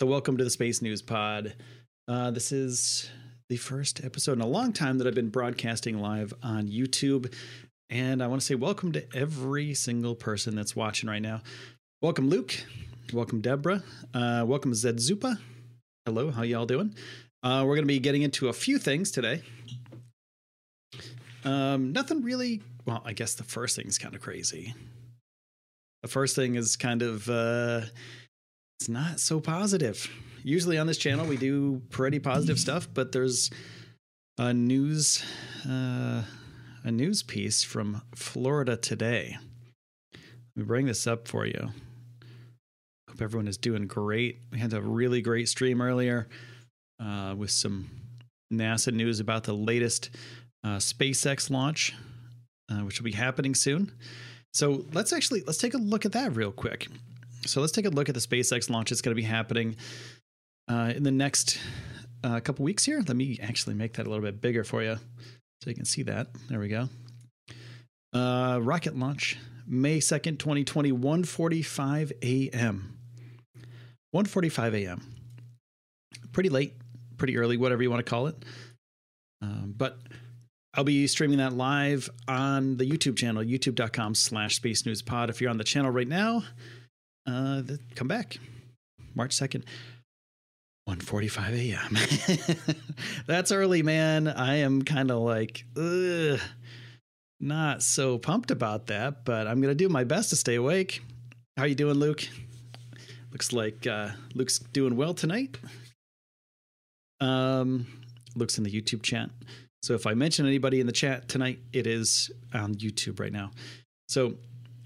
So, welcome to the Space News Pod. Uh, this is the first episode in a long time that I've been broadcasting live on YouTube. And I want to say welcome to every single person that's watching right now. Welcome, Luke. Welcome, Deborah. Uh, welcome, Zed Zupa. Hello, how y'all doing? Uh, we're going to be getting into a few things today. Um, nothing really. Well, I guess the first thing is kind of crazy. The first thing is kind of. It's not so positive. Usually on this channel we do pretty positive stuff, but there's a news uh, a news piece from Florida today. Let me bring this up for you. Hope everyone is doing great. We had a really great stream earlier uh, with some NASA news about the latest uh, SpaceX launch, uh, which will be happening soon. So let's actually let's take a look at that real quick. So let's take a look at the SpaceX launch. It's going to be happening uh, in the next uh, couple weeks here. Let me actually make that a little bit bigger for you so you can see that. There we go. Uh, rocket launch May 2nd, 2020, 1:45 a.m. 1:45 a.m. Pretty late, pretty early, whatever you want to call it. Um, but I'll be streaming that live on the YouTube channel, youtube.com slash space news pod. If you're on the channel right now, uh, come back March 2nd. 1:45 a.m. That's early, man. I am kind of like, ugh, not so pumped about that, but I'm gonna do my best to stay awake. How you doing, Luke? Looks like uh, Luke's doing well tonight. Um, Luke's in the YouTube chat. So if I mention anybody in the chat tonight, it is on YouTube right now. So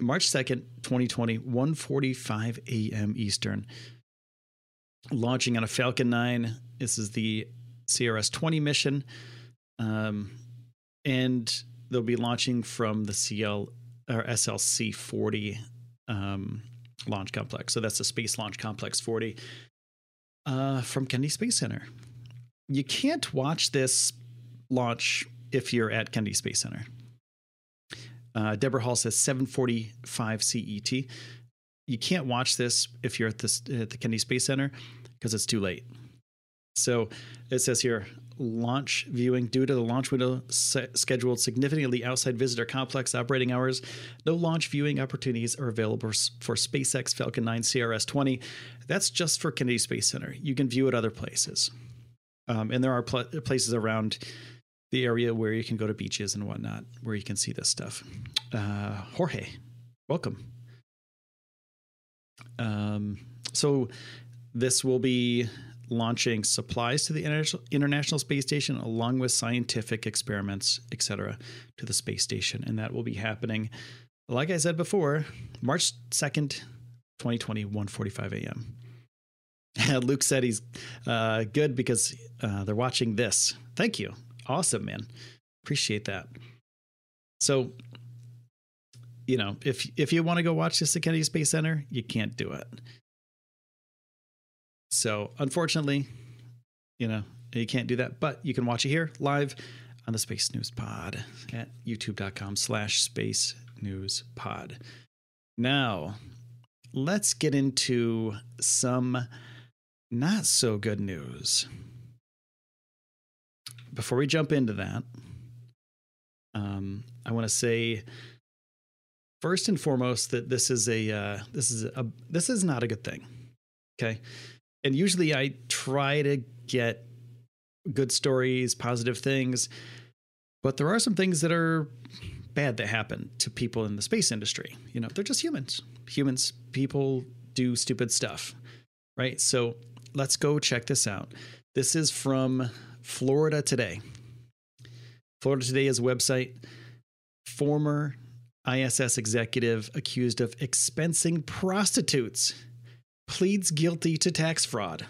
March 2nd, 2020, 1:45 a.m. Eastern. Launching on a Falcon 9. This is the CRS 20 mission. Um, and they'll be launching from the CL or SLC 40 um, launch complex. So that's the Space Launch Complex 40 uh, from Kennedy Space Center. You can't watch this launch if you're at Kennedy Space Center. Uh, Deborah Hall says 745 CET. You can't watch this if you're at, at the Kennedy Space Center because it's too late. So it says here launch viewing due to the launch window scheduled significantly outside visitor complex operating hours. No launch viewing opportunities are available for SpaceX Falcon 9 CRS 20. That's just for Kennedy Space Center. You can view it other places. Um, and there are pl- places around the area where you can go to beaches and whatnot, where you can see this stuff. Uh, Jorge, welcome. Um, so this will be launching supplies to the International Space Station along with scientific experiments, etc., to the space station, and that will be happening. Like I said before, March second, 2020, 1:45 a.m. Luke said he's uh, good because uh, they're watching this. Thank you. Awesome, man. Appreciate that. So, you know, if if you want to go watch this at Kennedy Space Center, you can't do it. So, unfortunately, you know, you can't do that, but you can watch it here live on the Space News Pod at youtube.com slash space news pod. Now, let's get into some not so good news before we jump into that, um, I want to say first and foremost that this is a uh, this is a this is not a good thing. Okay, and usually I try to get good stories, positive things, but there are some things that are bad that happen to people in the space industry. You know, they're just humans. Humans, people do stupid stuff, right? So let's go check this out. This is from Florida Today. Florida Today is a website. Former ISS executive accused of expensing prostitutes pleads guilty to tax fraud.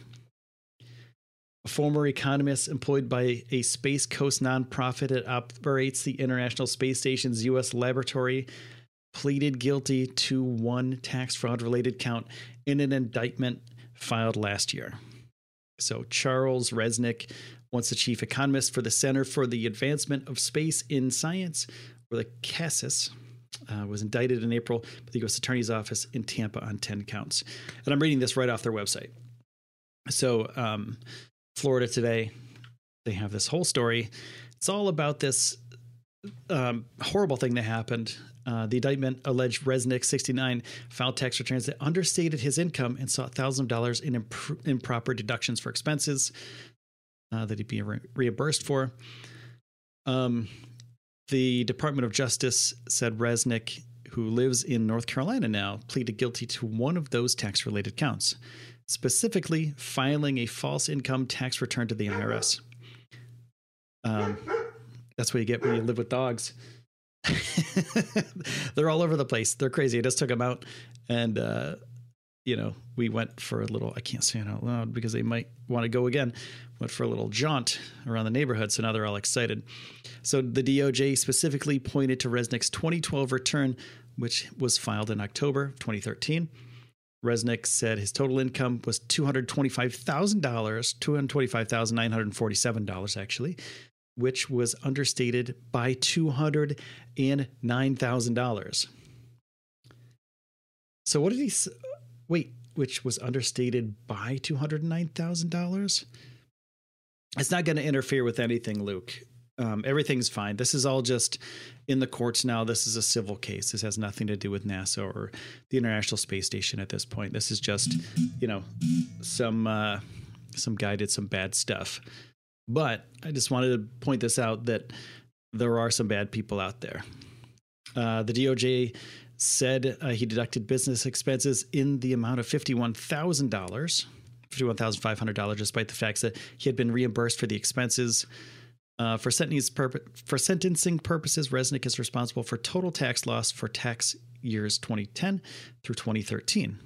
A former economist employed by a Space Coast nonprofit that operates the International Space Station's U.S. laboratory pleaded guilty to one tax fraud related count in an indictment filed last year. So, Charles Resnick, once the chief economist for the Center for the Advancement of Space in Science, or the CASIS, uh, was indicted in April by the U.S. Attorney's Office in Tampa on 10 counts. And I'm reading this right off their website. So, um, Florida Today, they have this whole story. It's all about this um, horrible thing that happened. Uh, the indictment alleged Resnick, 69, filed tax returns that understated his income and sought thousands of dollars in imp- improper deductions for expenses uh, that he'd be re- reimbursed for. Um, the Department of Justice said Resnick, who lives in North Carolina now, pleaded guilty to one of those tax related counts, specifically filing a false income tax return to the IRS. Um, that's what you get when you live with dogs. They're all over the place. They're crazy. I just took them out and, uh, you know, we went for a little, I can't say it out loud because they might want to go again. Went for a little jaunt around the neighborhood. So now they're all excited. So the DOJ specifically pointed to Resnick's 2012 return, which was filed in October 2013. Resnick said his total income was $225,000, $225,947 actually, which was understated by $209,000. So what did he wait, which was understated by $209,000? It's not going to interfere with anything, Luke. Um, everything's fine. This is all just in the courts now. This is a civil case. This has nothing to do with NASA or the International Space Station at this point. This is just, you know, some uh, some guy did some bad stuff. But I just wanted to point this out that there are some bad people out there. Uh, the DOJ said uh, he deducted business expenses in the amount of fifty-one thousand dollars, fifty-one thousand five hundred dollars, despite the fact that he had been reimbursed for the expenses. Uh, for, for sentencing purposes, Resnick is responsible for total tax loss for tax years 2010 through 2013.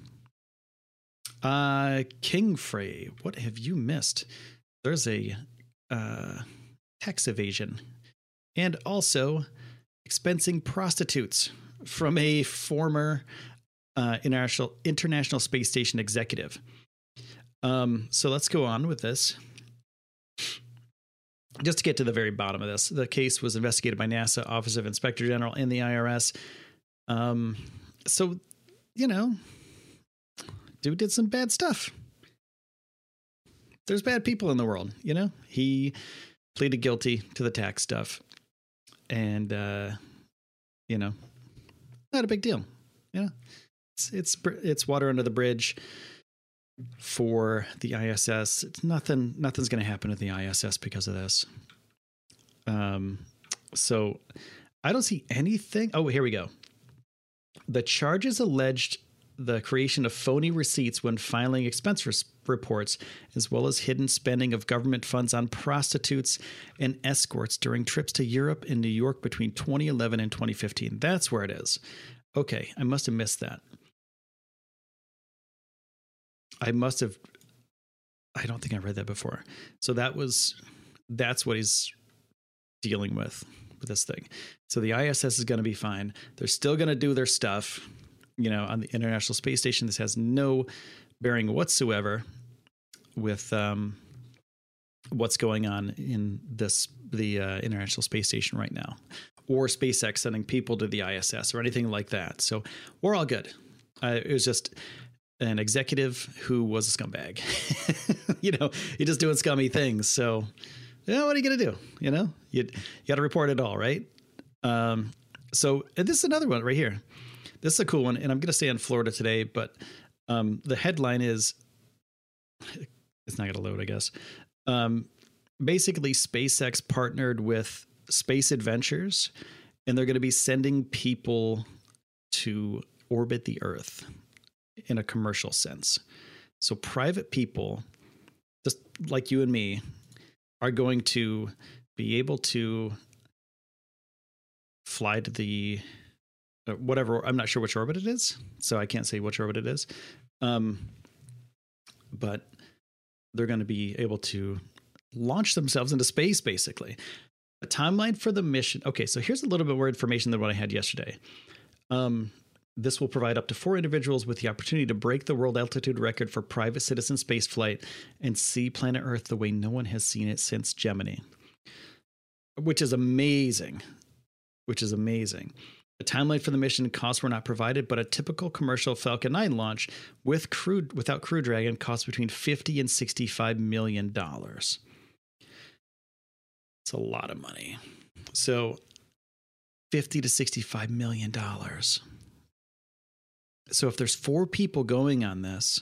Uh, King Frey, what have you missed? There's a uh, tax evasion and also expensing prostitutes from a former uh, international international space station executive. Um, so let's go on with this just to get to the very bottom of this, the case was investigated by NASA, Office of Inspector General, and the IRS. Um, so, you know, dude did some bad stuff. There's bad people in the world, you know. He pleaded guilty to the tax stuff, and uh, you know, not a big deal. Yeah, it's it's it's water under the bridge for the ISS. It's nothing. Nothing's going to happen to the ISS because of this. Um, so I don't see anything. Oh, here we go. The charges alleged the creation of phony receipts when filing expense reports, as well as hidden spending of government funds on prostitutes and escorts during trips to Europe and New York between 2011 and 2015. That's where it is. Okay, I must have missed that. I must have. I don't think I read that before. So that was that's what he's dealing with with this thing. So the ISS is going to be fine. They're still going to do their stuff. You know, on the International Space Station, this has no bearing whatsoever with um, what's going on in this the uh, International Space Station right now, or SpaceX sending people to the ISS or anything like that. So we're all good. Uh, it was just an executive who was a scumbag. you know, he just doing scummy things. So, yeah, what are you gonna do? You know, you you got to report it all, right? Um, so this is another one right here. this is a cool one, and I'm to stay in Florida today, but um, the headline is it's not going to load, I guess. Um, basically, SpaceX partnered with Space Adventures, and they're going to be sending people to orbit the Earth in a commercial sense. So, private people, just like you and me, are going to be able to fly to the uh, whatever i'm not sure which orbit it is so i can't say which orbit it is um, but they're going to be able to launch themselves into space basically. A timeline for the mission okay so here's a little bit more information than what i had yesterday. Um, this will provide up to four individuals with the opportunity to break the world altitude record for private citizen spaceflight and see planet earth the way no one has seen it since gemini. Which is amazing. Which is amazing. A timeline for the mission costs were not provided, but a typical commercial Falcon 9 launch with crew without Crew Dragon costs between 50 and 65 million dollars. It's a lot of money. So 50 to 65 million dollars. So if there's four people going on this,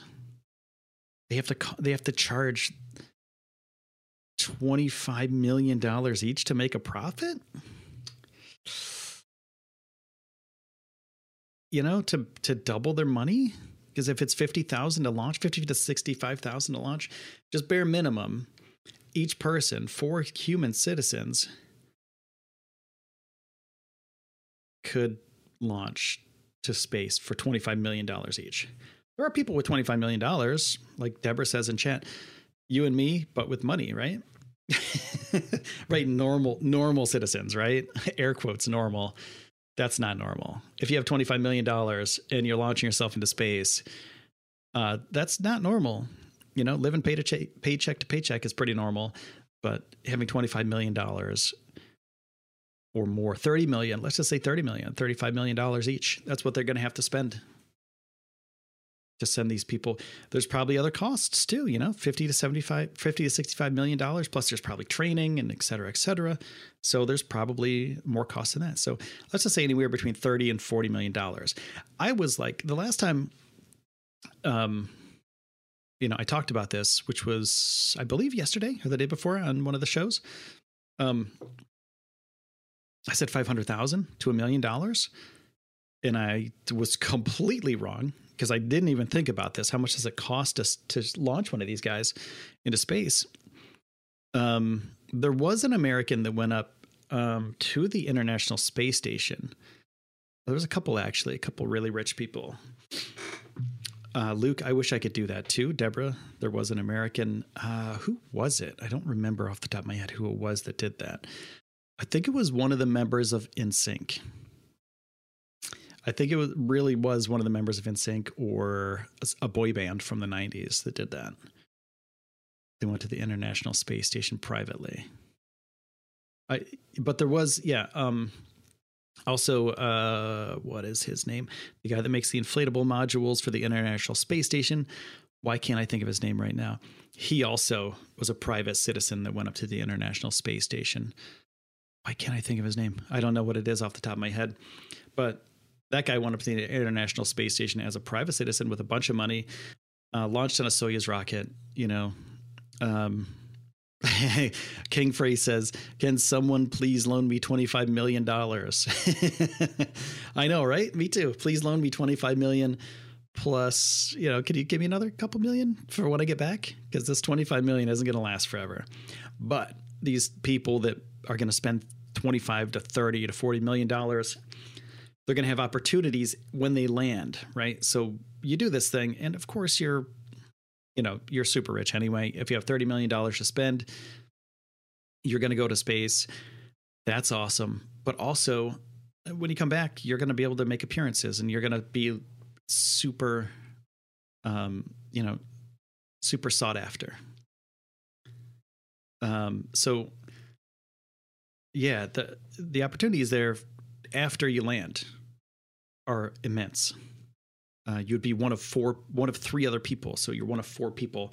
they have to they have to charge 25 million dollars each to make a profit? You know, to to double their money. Because if it's fifty thousand to launch, fifty to sixty-five thousand to launch, just bare minimum, each person, four human citizens, could launch to space for twenty-five million dollars each. There are people with twenty-five million dollars, like Deborah says in chat, you and me, but with money, right? right, normal normal citizens, right? Air quotes normal that's not normal. If you have $25 million and you're launching yourself into space, uh, that's not normal. You know, living pay to paycheck to paycheck is pretty normal, but having $25 million or more, 30 million, let's just say 30 million, $35 million each, that's what they're going to have to spend to send these people. There's probably other costs too, you know, 50 to 75, 50 to 65 million dollars. Plus there's probably training and et cetera, et cetera. So there's probably more costs than that. So let's just say anywhere between 30 and 40 million dollars. I was like, the last time, um, you know, I talked about this, which was, I believe yesterday or the day before on one of the shows. Um, I said 500,000 to a million dollars. And I was completely wrong because I didn't even think about this. How much does it cost us to launch one of these guys into space? Um, there was an American that went up um, to the International Space Station. There was a couple actually, a couple really rich people. Uh, Luke, I wish I could do that too. Deborah, there was an American. Uh, who was it? I don't remember off the top of my head who it was that did that. I think it was one of the members of NSYNC. I think it was really was one of the members of NSYNC or a boy band from the 90s that did that. They went to the International Space Station privately. I but there was yeah, um also uh what is his name? The guy that makes the inflatable modules for the International Space Station. Why can't I think of his name right now? He also was a private citizen that went up to the International Space Station. Why can't I think of his name? I don't know what it is off the top of my head. But that guy went up to the International Space Station as a private citizen with a bunch of money, uh, launched on a Soyuz rocket. You know, um, King Frey says, "Can someone please loan me twenty five million dollars?" I know, right? Me too. Please loan me twenty five million plus. You know, could you give me another couple million for when I get back? Because this twenty five million isn't going to last forever. But these people that are going to spend twenty five to thirty to forty million dollars they're going to have opportunities when they land, right? So you do this thing, and of course you're, you know, you're super rich anyway. If you have thirty million dollars to spend, you're going to go to space. That's awesome. But also, when you come back, you're going to be able to make appearances, and you're going to be super, um, you know, super sought after. Um, so yeah, the the opportunity is there after you land are immense. Uh, you'd be one of four, one of three other people. So you're one of four people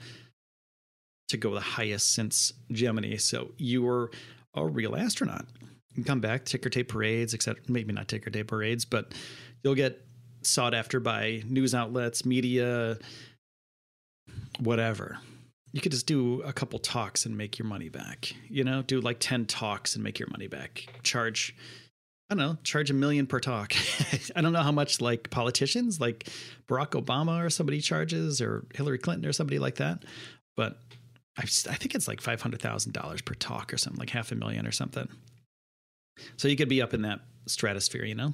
to go the highest since Gemini. So you were a real astronaut. You can come back, ticker tape parades, except maybe not ticker tape parades, but you'll get sought after by news outlets, media, whatever. You could just do a couple talks and make your money back. You know, do like 10 talks and make your money back. Charge, I don't know, charge a million per talk. I don't know how much like politicians like Barack Obama or somebody charges or Hillary Clinton or somebody like that. But I, I think it's like $500,000 per talk or something, like half a million or something. So you could be up in that stratosphere, you know?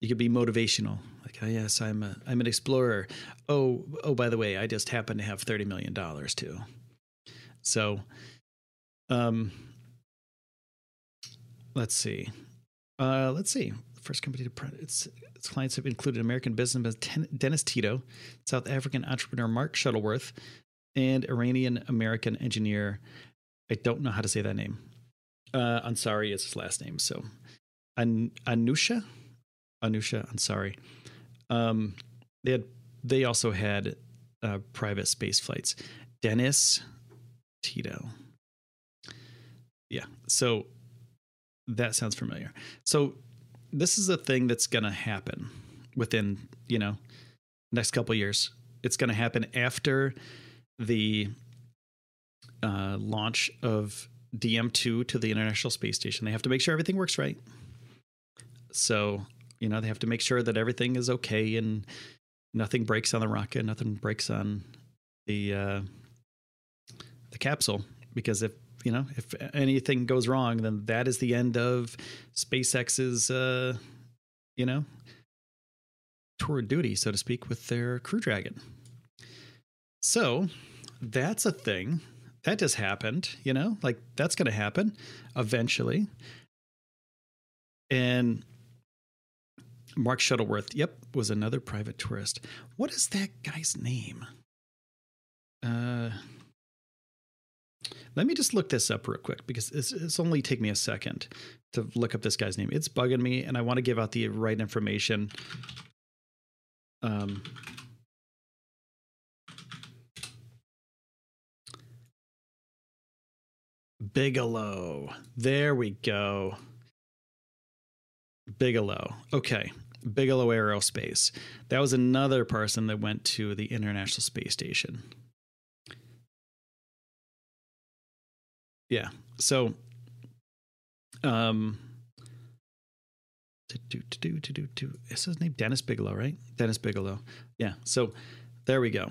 You could be motivational. Like, oh yes, I'm a I'm an explorer. Oh, oh by the way, I just happen to have 30 million dollars too. So um let's see. Uh let's see. The First company to print its its clients have included American businessman Dennis Tito, South African entrepreneur Mark Shuttleworth, and Iranian American engineer. I don't know how to say that name. Uh, Ansari is his last name. So, An- Anusha, Anusha Ansari. Um, they had. They also had uh, private space flights. Dennis Tito. Yeah. So that sounds familiar. So this is a thing that's going to happen within you know next couple years. It's going to happen after the uh, launch of DM2 to the International Space Station. They have to make sure everything works right. So, you know, they have to make sure that everything is okay and nothing breaks on the rocket, nothing breaks on the uh, the capsule because if you know if anything goes wrong, then that is the end of SpaceX's uh, you know tour of duty, so to speak, with their Crew Dragon. So that's a thing that just happened, you know, like that's going to happen eventually. And Mark Shuttleworth, yep, was another private tourist. What is that guy's name? Uh, let me just look this up real quick because it's, it's only take me a second to look up this guy's name. It's bugging me, and I want to give out the right information. Um, Bigelow. There we go. Bigelow. Okay. Bigelow Aerospace. That was another person that went to the International Space Station. Yeah. So, um, to do to do to do to is his name Dennis Bigelow, right? Dennis Bigelow. Yeah. So, there we go.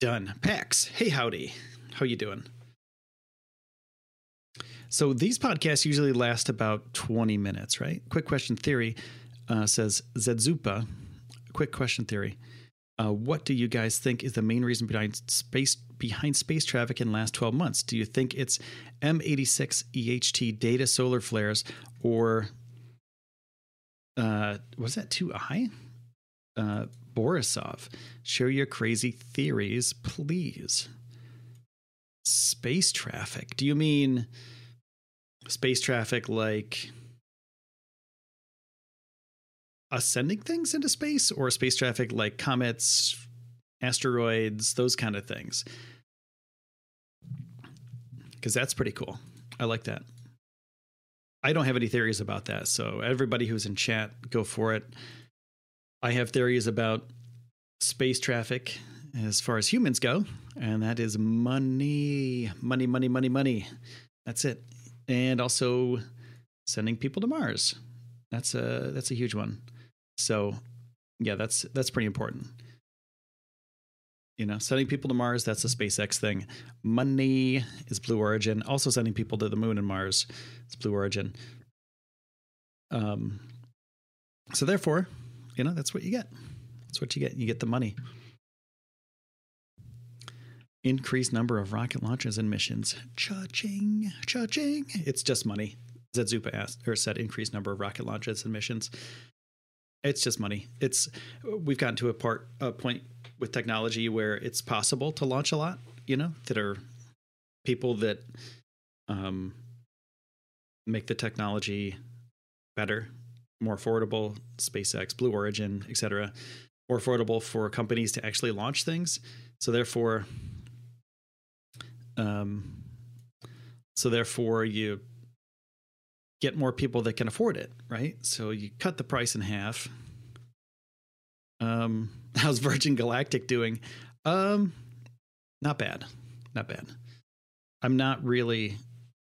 Done. Pax. Hey, howdy. How you doing? So these podcasts usually last about 20 minutes, right? Quick question theory uh, says Zedzupa. Quick question theory. Uh, what do you guys think is the main reason behind space behind space traffic in the last 12 months? Do you think it's M86 EHT data solar flares or uh, was that too high? Uh, Borisov, share your crazy theories, please. Space traffic. Do you mean space traffic like ascending things into space or space traffic like comets, asteroids, those kind of things. Because that's pretty cool. I like that. I don't have any theories about that. So, everybody who's in chat, go for it. I have theories about space traffic as far as humans go, and that is money, money, money, money, money. That's it and also sending people to Mars. That's a that's a huge one. So yeah, that's that's pretty important. You know, sending people to Mars, that's a SpaceX thing. Money is Blue Origin. Also sending people to the moon and Mars, it's Blue Origin. Um so therefore, you know, that's what you get. That's what you get. You get the money increased number of rocket launches and missions. Cha-ching, cha-ching. It's just money. Zedzupa asked or said increased number of rocket launches and missions. It's just money. It's we've gotten to a part a point with technology where it's possible to launch a lot, you know, that are people that um make the technology better, more affordable, SpaceX, Blue Origin, etc. More affordable for companies to actually launch things. So therefore, um, so therefore, you get more people that can afford it, right? So you cut the price in half, Um, how's Virgin Galactic doing? Um, not bad, not bad. I'm not really.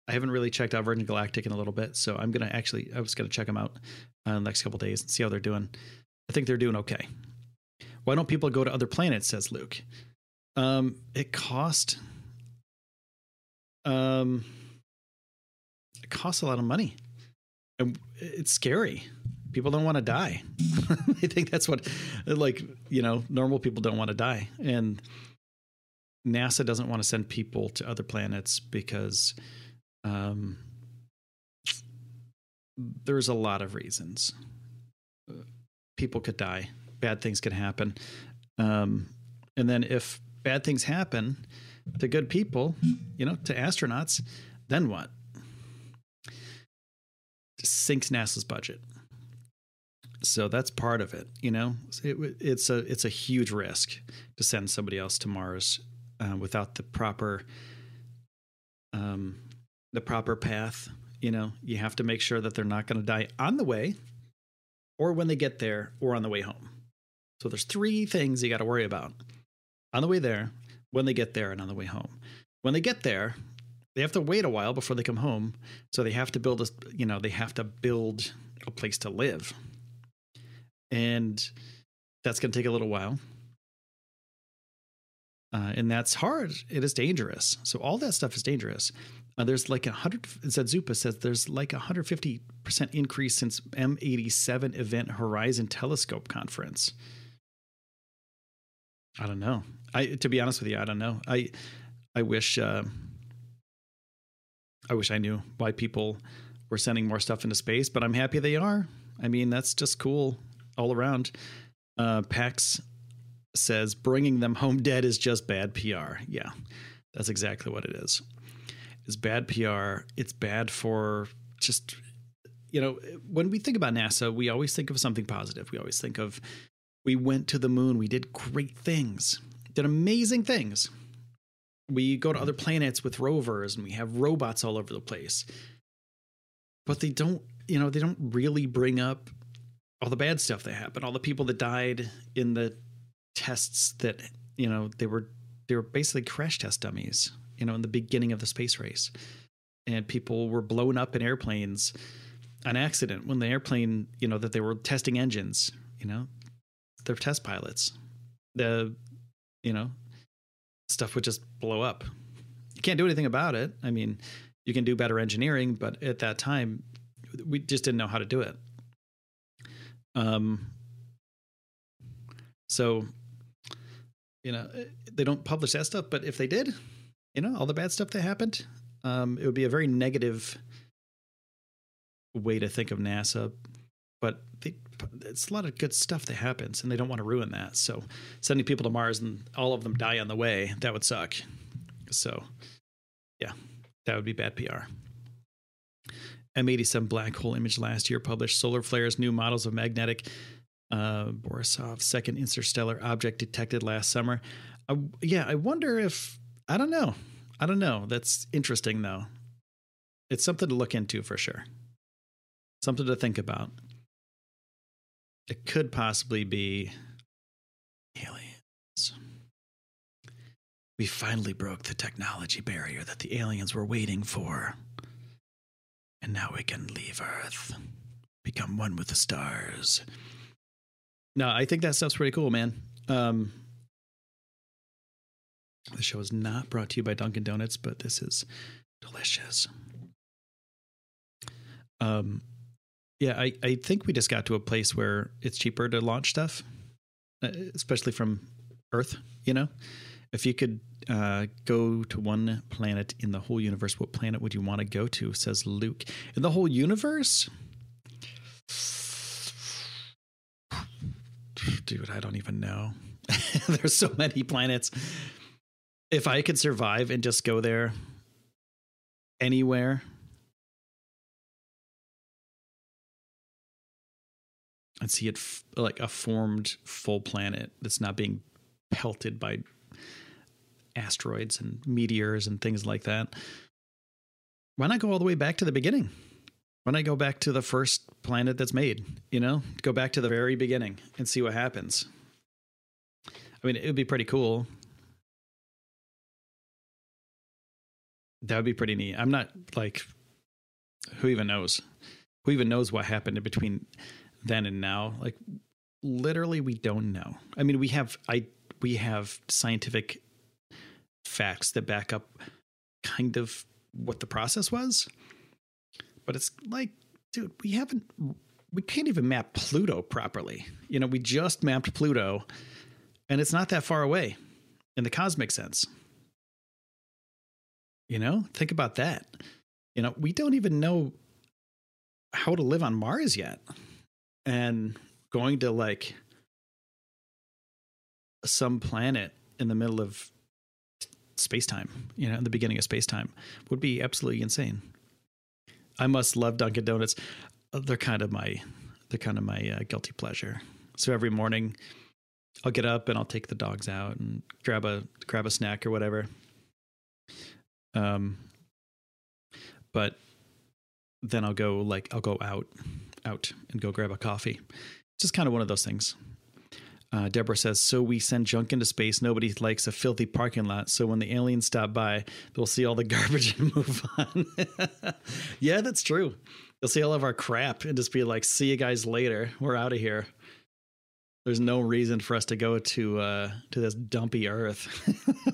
I haven't really checked out Virgin Galactic in a little bit, so I'm gonna actually. I was gonna check them out uh, in the next couple days and see how they're doing. I think they're doing okay. Why don't people go to other planets? Says Luke. Um, it cost. Um, it costs a lot of money, and it's scary. People don't want to die. I think that's what, like you know, normal people don't want to die, and NASA doesn't want to send people to other planets because um, there's a lot of reasons. People could die, bad things could happen. Um, and then if bad things happen to good people, you know, to astronauts, then what? Sinks NASA's budget. So that's part of it, you know. It, it's a it's a huge risk to send somebody else to Mars uh, without the proper um, the proper path. You know, you have to make sure that they're not going to die on the way, or when they get there, or on the way home. So there's three things you got to worry about on the way there, when they get there, and on the way home. When they get there, they have to wait a while before they come home, so they have to build a you know they have to build a place to live, and that's going to take a little while. Uh, and that's hard. It is dangerous. So all that stuff is dangerous. Uh, there's like a hundred. Zedzupa says there's like a hundred fifty percent increase since M87 event Horizon Telescope Conference. I don't know. I to be honest with you, I don't know. I I wish uh, I wish I knew why people were sending more stuff into space, but I'm happy they are. I mean, that's just cool all around. Uh, Pax says bringing them home dead is just bad PR. Yeah, that's exactly what it is. It's bad PR. It's bad for just, you know, when we think about NASA, we always think of something positive. We always think of we went to the moon, we did great things, did amazing things. We go to other mm. planets with rovers and we have robots all over the place. But they don't, you know, they don't really bring up all the bad stuff that happened, all the people that died in the tests that you know they were they were basically crash test dummies you know in the beginning of the space race. And people were blown up in airplanes an accident when the airplane you know that they were testing engines you know they're test pilots. The you know stuff would just blow up. You can't do anything about it. I mean you can do better engineering but at that time we just didn't know how to do it. Um so you know they don't publish that stuff but if they did you know all the bad stuff that happened um, it would be a very negative way to think of nasa. But it's a lot of good stuff that happens and they don't want to ruin that so sending people to mars and all of them die on the way that would suck so yeah that would be bad pr m87 black hole image last year published solar flares new models of magnetic uh, Borisov, second interstellar object detected last summer. Yeah, I wonder if I don't know. I don't know. That's interesting though. It's something to look into for sure. Something to think about. It could possibly be aliens. We finally broke the technology barrier that the aliens were waiting for. And now we can leave Earth, become one with the stars, no, I think that stuff's pretty cool, man. Um, the show is not brought to you by Dunkin' Donuts, but this is delicious. Um, yeah, I, I think we just got to a place where it's cheaper to launch stuff, uh, especially from Earth. You know, if you could uh, go to one planet in the whole universe, what planet would you want to go to? Says Luke. In the whole universe? dude, I don't even know. There's so many planets. If I could survive and just go there anywhere, and see it f- like a formed full planet that's not being pelted by asteroids and meteors and things like that. Why not go all the way back to the beginning? Why not go back to the first planet that's made, you know, go back to the very beginning and see what happens. I mean, it would be pretty cool. That would be pretty neat. I'm not like, who even knows? Who even knows what happened in between then and now? Like, literally, we don't know. I mean, we have I we have scientific facts that back up kind of what the process was, but it's like, dude, we haven't we can't even map Pluto properly. You know, we just mapped Pluto and it's not that far away in the cosmic sense. You know, think about that. You know, we don't even know how to live on Mars yet. And going to like some planet in the middle of space time, you know, in the beginning of space time would be absolutely insane. I must love Dunkin' Donuts. Uh, they're kind of my they're kind of my uh, guilty pleasure. So every morning I'll get up and I'll take the dogs out and grab a grab a snack or whatever. Um but then I'll go like I'll go out out and go grab a coffee. It's just kind of one of those things. Uh, Deborah says, so we send junk into space. Nobody likes a filthy parking lot. So when the aliens stop by, they'll see all the garbage and move on. yeah, that's true. They'll see all of our crap and just be like, see you guys later. We're out of here. There's no reason for us to go to uh, to this dumpy Earth.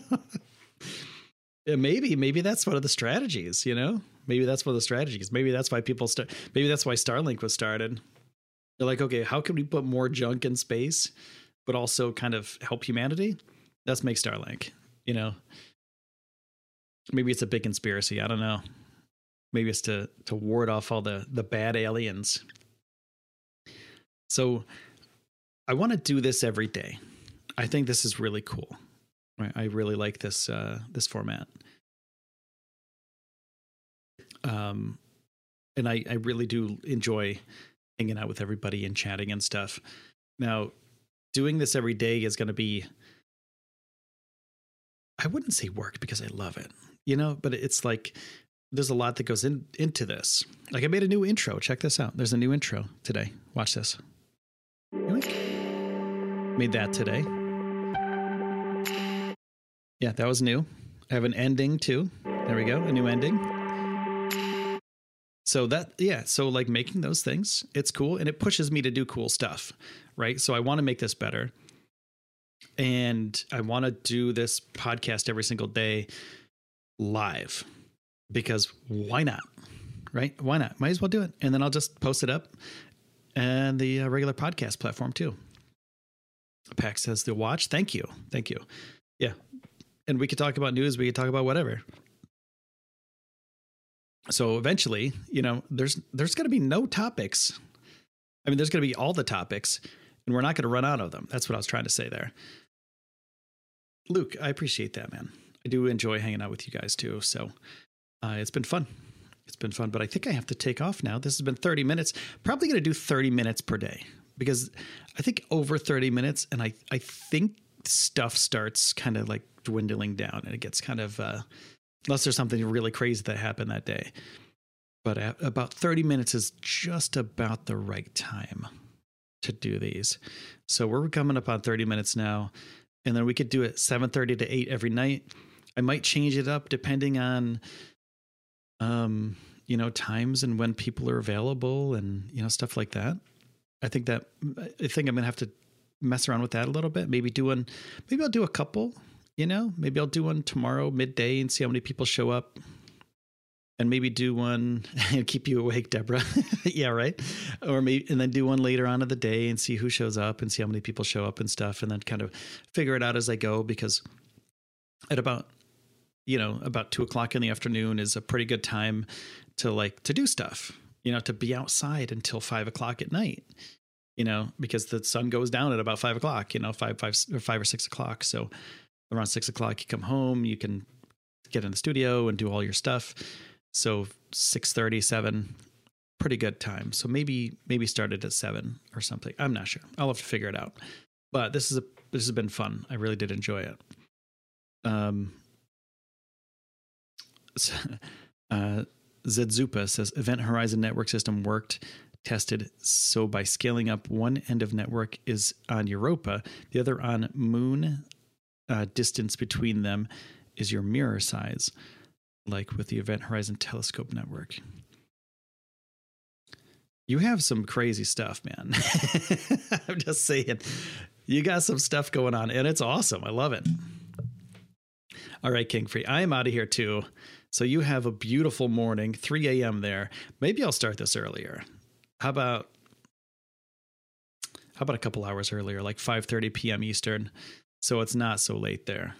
yeah, maybe, maybe that's one of the strategies. You know, maybe that's one of the strategies. Maybe that's why people start. Maybe that's why Starlink was started. They're like, okay, how can we put more junk in space, but also kind of help humanity? Let's make Starlink. You know, maybe it's a big conspiracy. I don't know. Maybe it's to to ward off all the the bad aliens. So I want to do this every day. I think this is really cool. I really like this uh, this format. Um, and I I really do enjoy hanging out with everybody and chatting and stuff. Now, doing this every day is going to be I wouldn't say work because I love it, you know, but it's like there's a lot that goes in into this. Like I made a new intro. Check this out. There's a new intro today. Watch this. Made that today. Yeah, that was new. I have an ending too. There we go. A new ending. So that yeah, so like making those things, it's cool and it pushes me to do cool stuff, right? So I want to make this better. And I want to do this podcast every single day live because why not? Right? Why not? Might as well do it. And then I'll just post it up and the uh, regular podcast platform too. Pax says the watch. Thank you. Thank you. Yeah. And we could talk about news. We could talk about whatever. So eventually, you know, there's there's going to be no topics. I mean, there's going to be all the topics, and we're not going to run out of them. That's what I was trying to say there. Luke, I appreciate that, man. I do enjoy hanging out with you guys too. So uh, it's been fun. It's been fun, but I think I have to take off now. This has been 30 minutes. Probably going to do 30 minutes per day because I think over 30 minutes, and I, I think stuff starts kind of like dwindling down and it gets kind of, uh, unless there's something really crazy that happened that day. But about 30 minutes is just about the right time to do these. So we're coming up on 30 minutes now. And then we could do it 7:30 to 8 every night. I might change it up depending on um, you know, times and when people are available and, you know, stuff like that. I think that I think I'm gonna have to mess around with that a little bit. Maybe do one. Maybe I'll do a couple. You know, maybe I'll do one tomorrow midday and see how many people show up. And maybe do one and keep you awake, Deborah. yeah, right. Or maybe and then do one later on in the day and see who shows up and see how many people show up and stuff, and then kind of figure it out as I go. Because at about you know about two o'clock in the afternoon is a pretty good time to like to do stuff you know, to be outside until five o'clock at night, you know, because the sun goes down at about five o'clock, you know, five, five or five or six o'clock. So around six o'clock, you come home, you can get in the studio and do all your stuff. So six thirty, seven, pretty good time. So maybe, maybe started at seven or something. I'm not sure. I'll have to figure it out. But this is a, this has been fun. I really did enjoy it. Um, so, uh, Zedzupa says Event Horizon Network System worked tested. So by scaling up, one end of network is on Europa, the other on Moon. Uh, distance between them is your mirror size, like with the Event Horizon Telescope network. You have some crazy stuff, man. I'm just saying, you got some stuff going on, and it's awesome. I love it. All right, King Free, I am out of here too. So you have a beautiful morning, 3 a.m. there. Maybe I'll start this earlier. How about how about a couple hours earlier, like 5:30 p.m. Eastern, so it's not so late there.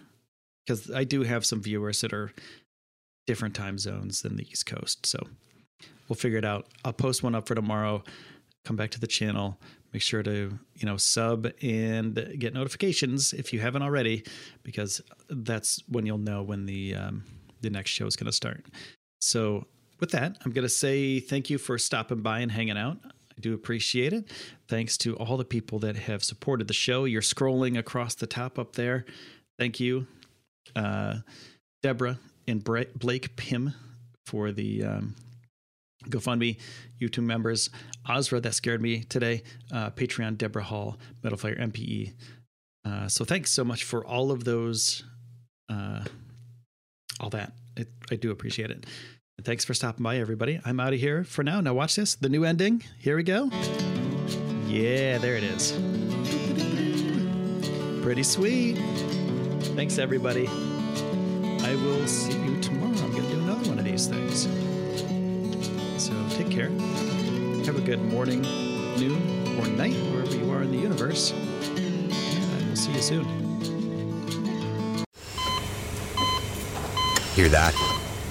Because I do have some viewers that are different time zones than the East Coast, so we'll figure it out. I'll post one up for tomorrow. Come back to the channel. Make sure to you know sub and get notifications if you haven't already, because that's when you'll know when the um, the next show is going to start. So with that, I'm going to say thank you for stopping by and hanging out. I do appreciate it. Thanks to all the people that have supported the show. You're scrolling across the top up there. Thank you, uh, Deborah and Blake Pym for the um, GoFundMe, YouTube members, Ozra, that scared me today, uh, Patreon, Deborah Hall, Metal Fire MPE. Uh, so thanks so much for all of those, uh, all that. It, I do appreciate it. Thanks for stopping by, everybody. I'm out of here for now. Now watch this. The new ending. Here we go. Yeah, there it is. Pretty sweet. Thanks, everybody. I will see you tomorrow. I'm going to do another one of these things. So take care. Have a good morning, noon, or night, wherever you are in the universe. And we'll see you soon. Hear that?